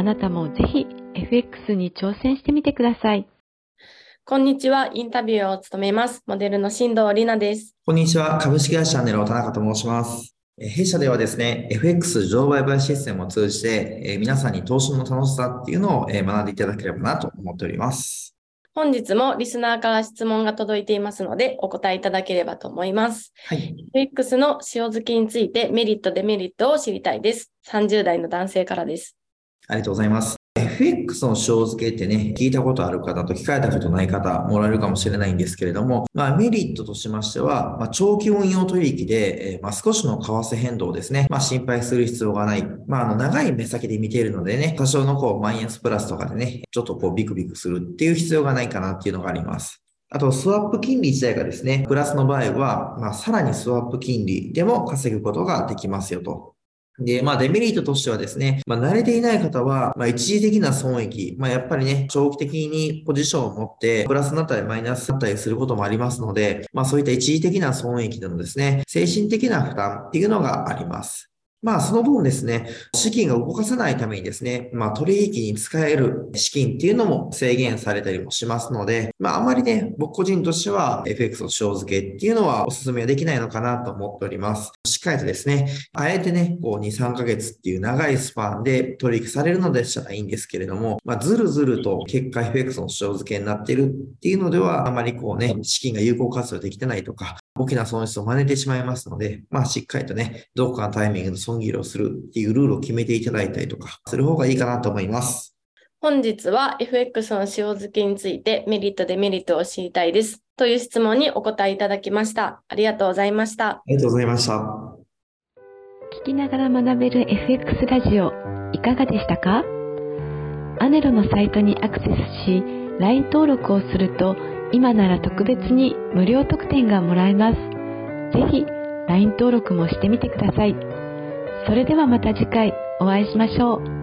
あなたもぜひ FX に挑戦してみてください。こんにちは。インタビューを務めます。モデルの新藤里奈です。こんにちは。株式会社ネロ田中と申します。弊社ではですね、FX 上売買システムを通じて、え皆さんに投資の楽しさっていうのを、え学んでいただければなと思っております。本日もリスナーから質問が届いていますので、お答えいただければと思います。はい。FX の塩漬けについてメリット、デメリットを知りたいです。30代の男性からです。ありがとうございます。FX の塩漬けってね、聞いたことある方と聞かれたことない方もらえるかもしれないんですけれども、まあ、メリットとしましては、まあ、長期運用取引で、えー、まあ、少しの為替変動ですね、まあ、心配する必要がない。まあ、あの、長い目先で見ているのでね、多少のこう、マイナスプラスとかでね、ちょっとこう、ビクビクするっていう必要がないかなっていうのがあります。あと、スワップ金利自体がですね、プラスの場合は、まあ、さらにスワップ金利でも稼ぐことができますよと。で、まあデメリットとしてはですね、まあ慣れていない方は、まあ一時的な損益、まあやっぱりね、長期的にポジションを持って、プラスになったりマイナスになったりすることもありますので、まあそういった一時的な損益でのですね、精神的な負担っていうのがあります。まあ、その分ですね、資金が動かせないためにですね、まあ、取引に使える資金っていうのも制限されたりもしますので、まあ、あまりね、僕個人としては FX の塩漬けっていうのはお勧めはできないのかなと思っております。しっかりとですね、あえてね、こう2、3ヶ月っていう長いスパンで取引されるのでしたらいいんですけれども、まあ、ずるずると結果 FX の塩漬けになっているっていうのでは、あまりこうね、資金が有効活用できてないとか、大きな損失を真似てしまいますので、まあしっかりとね、どこかのタイミングで損切りをするっていうルールを決めていただいたりとか、する方がいいかなと思います。本日は FX の塩漬けについてメリット、デメリットを知りたいです。という質問にお答えいただきました。ありがとうございました。ありがとうございました。聞きながら学べる FX ラジオ、いかがでしたか？アネロのサイトにアクセスし、LINE 登録をすると、今なら特別に無料特典がもらえます。是非 LINE 登録もしてみてください。それではまた次回お会いしましょう。